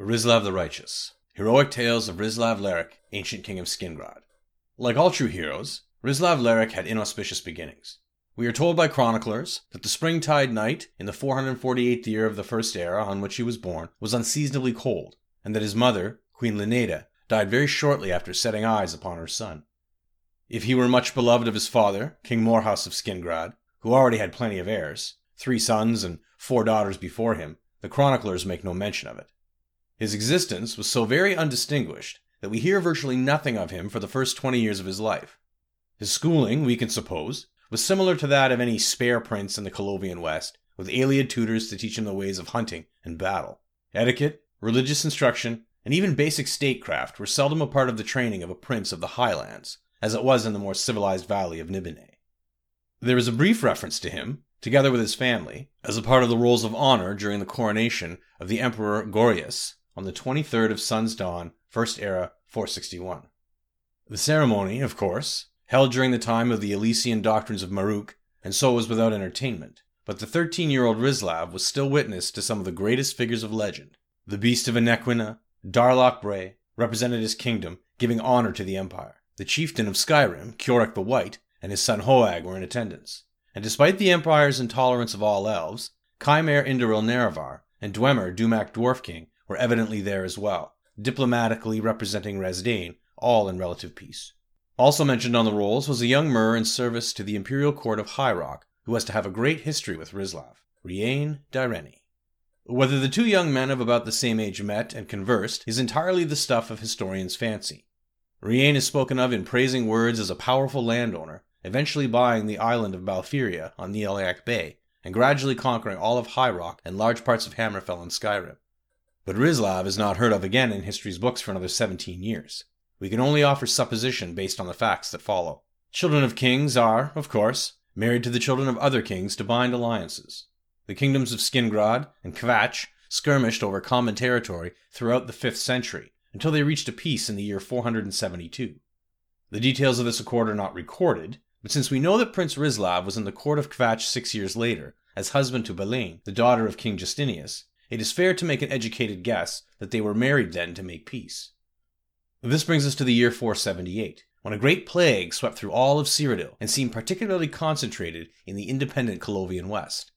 Rislav the Righteous. Heroic Tales of Rislav Larich, Ancient King of Skingrad. Like all true heroes, Rislav Larich had inauspicious beginnings. We are told by chroniclers that the springtide night in the 448th year of the First Era on which he was born was unseasonably cold, and that his mother, Queen Lineda, died very shortly after setting eyes upon her son. If he were much beloved of his father, King Mhorus of Skingrad, who already had plenty of heirs, three sons and four daughters before him, the chroniclers make no mention of it. His existence was so very undistinguished that we hear virtually nothing of him for the first 20 years of his life. His schooling, we can suppose, was similar to that of any spare prince in the Colovian West, with Ayleid tutors to teach him the ways of hunting and battle. Etiquette, religious instruction, and even basic statecraft were seldom a part of the training of a prince of the Highlands, as it was in the more civilized valley of Nibenay. There is a brief reference to him, together with his family, as a part of the rolls of honor during the coronation of the Emperor Gorieus on the 23rd of Sun's Dawn, First Era, 461. The ceremony, of course, held during the time of the Alessian doctrines of Marukh, and so was without entertainment, but the 13 year old Rislav was still witness to some of the greatest figures of legend. The Beast of Anequina, Darloc Brae, represented his kingdom, giving honor to the empire. The chieftain of Skyrim, Kjoric the White, and his son Hoag were in attendance. And despite the empire's intolerance of all elves, Chimer Indoril Nerevar and Dwemer Dumac Dwarf King were evidently there as well, diplomatically representing Resdayn, all in relative peace. Also mentioned on the rolls was a young Mer in service to the imperial court of High Rock, who was to have a great history with Rislav, Riain Direnni. Whether the two young men of about the same age met and conversed is entirely the stuff of historians' fancy. Riain is spoken of in praising words as a powerful landowner, eventually buying the island of Balfiera on Iliac Bay, and gradually conquering all of High Rock and large parts of Hammerfell and Skyrim. But Rislav is not heard of again in history's books for another 17 years. We can only offer supposition based on the facts that follow. Children of kings are, of course, married to the children of other kings to bind alliances. The kingdoms of Skingrad and Kvatch skirmished over common territory throughout the 5th century until they reached a peace in the year 472. The details of this accord are not recorded, but since we know that Prince Rislav was in the court of Kvatch six years later, as husband to Belain, the daughter of King Justinius, it is fair to make an educated guess that they were married then to make peace. This brings us to the year 478, when a great plague swept through all of Cyrodiil and seemed particularly concentrated in the independent Colovian West.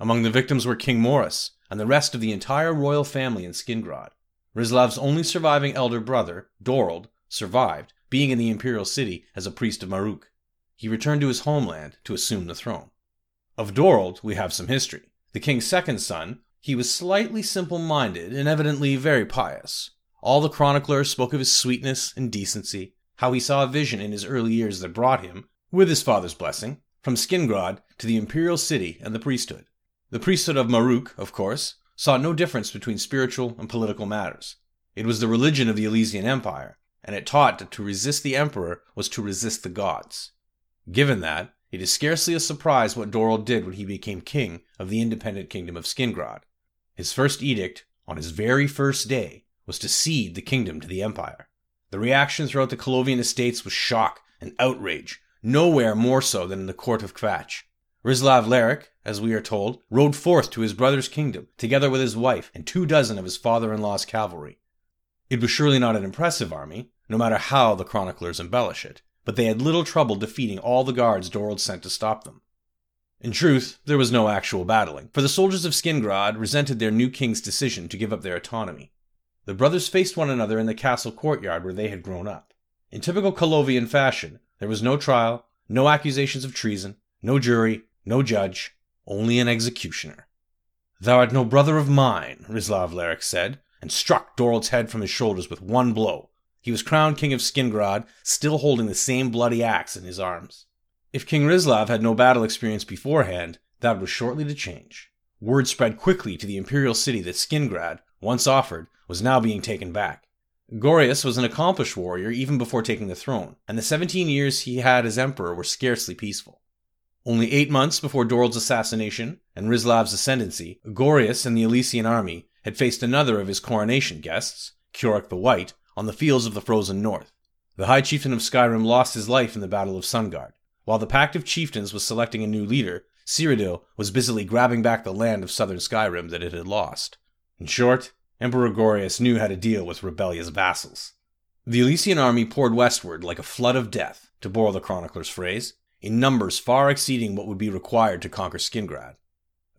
Among the victims were King Mhorus and the rest of the entire royal family in Skingrad. Rislav's only surviving elder brother, Dorald, survived, being in the imperial city as a priest of Marukh. He returned to his homeland to assume the throne. Of Dorald, we have some history. The king's second son, he was slightly simple minded and evidently very pious. All the chroniclers spoke of his sweetness and decency, how he saw a vision in his early years that brought him, with his father's blessing, from Skingrad to the imperial city and the priesthood. The priesthood of Marukh, of course, saw no difference between spiritual and political matters. It was the religion of the Alessian Empire, and it taught that to resist the emperor was to resist the gods. Given that, it is scarcely a surprise what Dorald did when he became king of the independent kingdom of Skingrad. His first edict, on his very first day, was to cede the kingdom to the Empire. The reaction throughout the Colovian estates was shock and outrage, nowhere more so than in the court of Kvatch. Rislav Larich, as we are told, rode forth to his brother's kingdom, together with his wife and two dozen of his father in law's cavalry. It was surely not an impressive army, no matter how the chroniclers embellish it, but they had little trouble defeating all the guards Dorald sent to stop them. In truth, there was no actual battling, for the soldiers of Skingrad resented their new king's decision to give up their autonomy. The brothers faced one another in the castle courtyard where they had grown up. In typical Colovian fashion, there was no trial, no accusations of treason, no jury, no judge, only an executioner. Thou art no brother of mine, Rislav Larich said, and struck Dorald's head from his shoulders with one blow. He was crowned king of Skingrad, still holding the same bloody axe in his arms. If King Rislav had no battle experience beforehand, that was shortly to change. word spread quickly to the imperial city that Skingrad, once offered, was now being taken back. Gorieus was an accomplished warrior even before taking the throne, and the 17 years he had as emperor were scarcely peaceful. Only eight months before Dorald's assassination and Rislav's ascendancy, Gorieus and the Alessian army had faced another of his coronation guests, Kjoric the White, on the fields of the frozen north. The High Chieftain of Skyrim lost his life in the Battle of Sungard. While the Pact of Chieftains was selecting a new leader, Cyrodiil was busily grabbing back the land of southern Skyrim that it had lost. In short, Emperor Gorieus knew how to deal with rebellious vassals. The Alessian army poured westward like a flood of death, to borrow the chronicler's phrase, in numbers far exceeding what would be required to conquer Skingrad.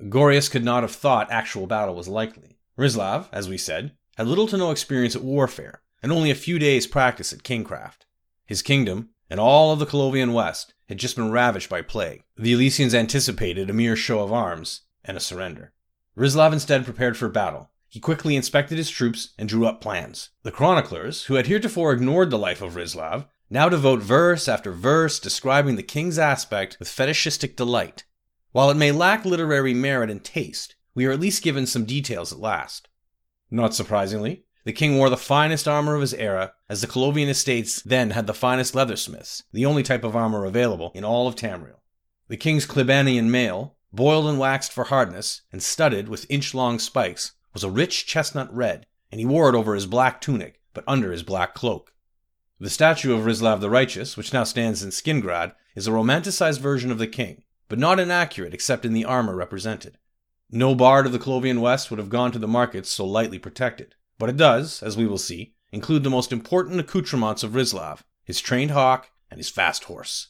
Gorieus could not have thought actual battle was likely. Rislav, as we said, had little to no experience at warfare, and only a few days' practice at kingcraft. His kingdom, and all of the Colovian West, had just been ravaged by plague. The Alessians anticipated a mere show of arms and a surrender. Rislav instead prepared for battle, he quickly inspected his troops and drew up plans. The chroniclers, who had heretofore ignored the life of Rislav, now devote verse after verse describing the king's aspect with fetishistic delight. While it may lack literary merit and taste, we are at least given some details at last. Not surprisingly, the king wore the finest armor of his era, as the Colovian estates then had the finest leathersmiths, the only type of armor available in all of Tamriel. The king's Klebanian mail, boiled and waxed for hardness, and studded with inch long spikes, was a rich chestnut red, and he wore it over his black tunic, but under his black cloak. The statue of Rislav the Righteous, which now stands in Skingrad, is a romanticized version of the king, but not inaccurate except in the armor represented. No bard of the Colovian West would have gone to the markets so lightly protected, but it does, as we will see, include the most important accoutrements of Rislav his trained hawk and his fast horse.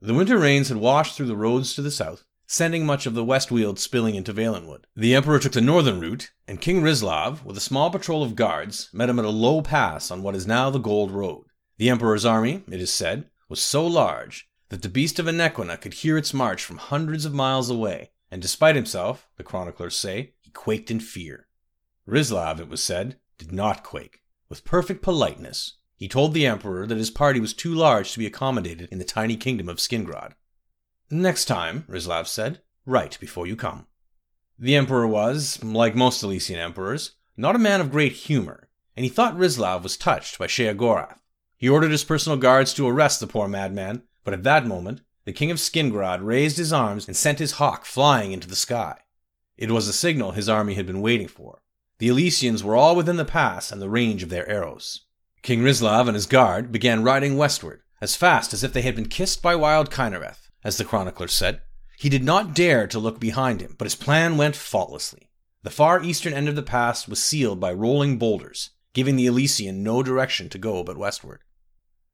The winter rains had washed through the roads to the south, sending much of the west weald spilling into Valenwood. The emperor took the northern route, and King Rislav, with a small patrol of guards, met him at a low pass on what is now the Gold Road. The emperor's army, it is said, was so large that the beast of Anequina could hear its march from hundreds of miles away, and despite himself, the chroniclers say, he quaked in fear. Rislav, it was said, did not quake. With perfect politeness, he told the emperor that his party was too large to be accommodated in the tiny kingdom of Skingrad. Next time, Rislav said, write before you come. The emperor was, like most Alessian emperors, not a man of great humor, and he thought Rislav was touched by Sheogorath. He ordered his personal guards to arrest the poor madman, but at that moment, the king of Skingrad raised his arms and sent his hawk flying into the sky. It was a signal his army had been waiting for. The Alessians were all within the pass and the range of their arrows. King Rislav and his guard began riding westward, as fast as if they had been kissed by wild Kynareth as the chronicler said. He did not dare to look behind him, but his plan went faultlessly. The far eastern end of the pass was sealed by rolling boulders, giving the Alessian no direction to go but westward.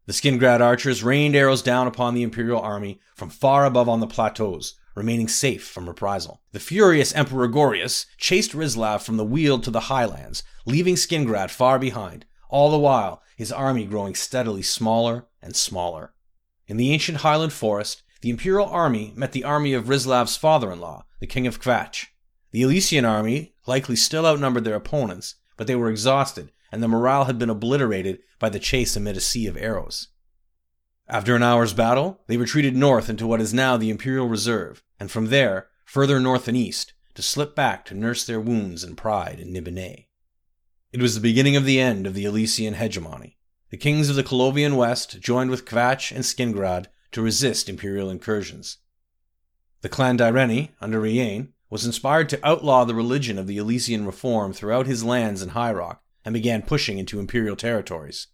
The Skingrad archers rained arrows down upon the Imperial army from far above on the plateaus, remaining safe from reprisal. The furious Emperor Gorieus chased Rislav from the Weald to the highlands, leaving Skingrad far behind, all the while his army growing steadily smaller and smaller. In the ancient highland forest, the imperial army met the army of Rislav's father in law, the king of Kvatch. The Alessian army likely still outnumbered their opponents, but they were exhausted, and the morale had been obliterated by the chase amid a sea of arrows. After an hour's battle, they retreated north into what is now the Imperial Reserve, and from there, further north and east, to slip back to nurse their wounds and pride in Nibelheim. It was the beginning of the end of the Alessian hegemony. The kings of the Colovian West joined with Kvatch and Skingrad to resist imperial incursions. The clan Direnni, under Riain, was inspired to outlaw the religion of the Alessian reform throughout his lands in High Rock and began pushing into imperial territories.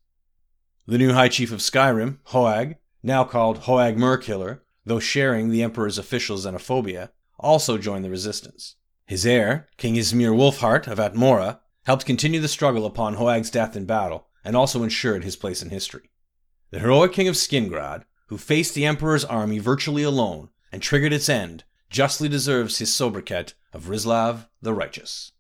The new High Chief of Skyrim, Hoag, now called Hoag Merkiller, though sharing the Emperor's official xenophobia, also joined the resistance. His heir, King Ismir Wolfheart of Atmora, helped continue the struggle upon Hoag's death in battle and also ensured his place in history. The heroic king of Skingrad who faced the Emperor's army virtually alone and triggered its end, justly deserves his sobriquet of Rislav the Righteous.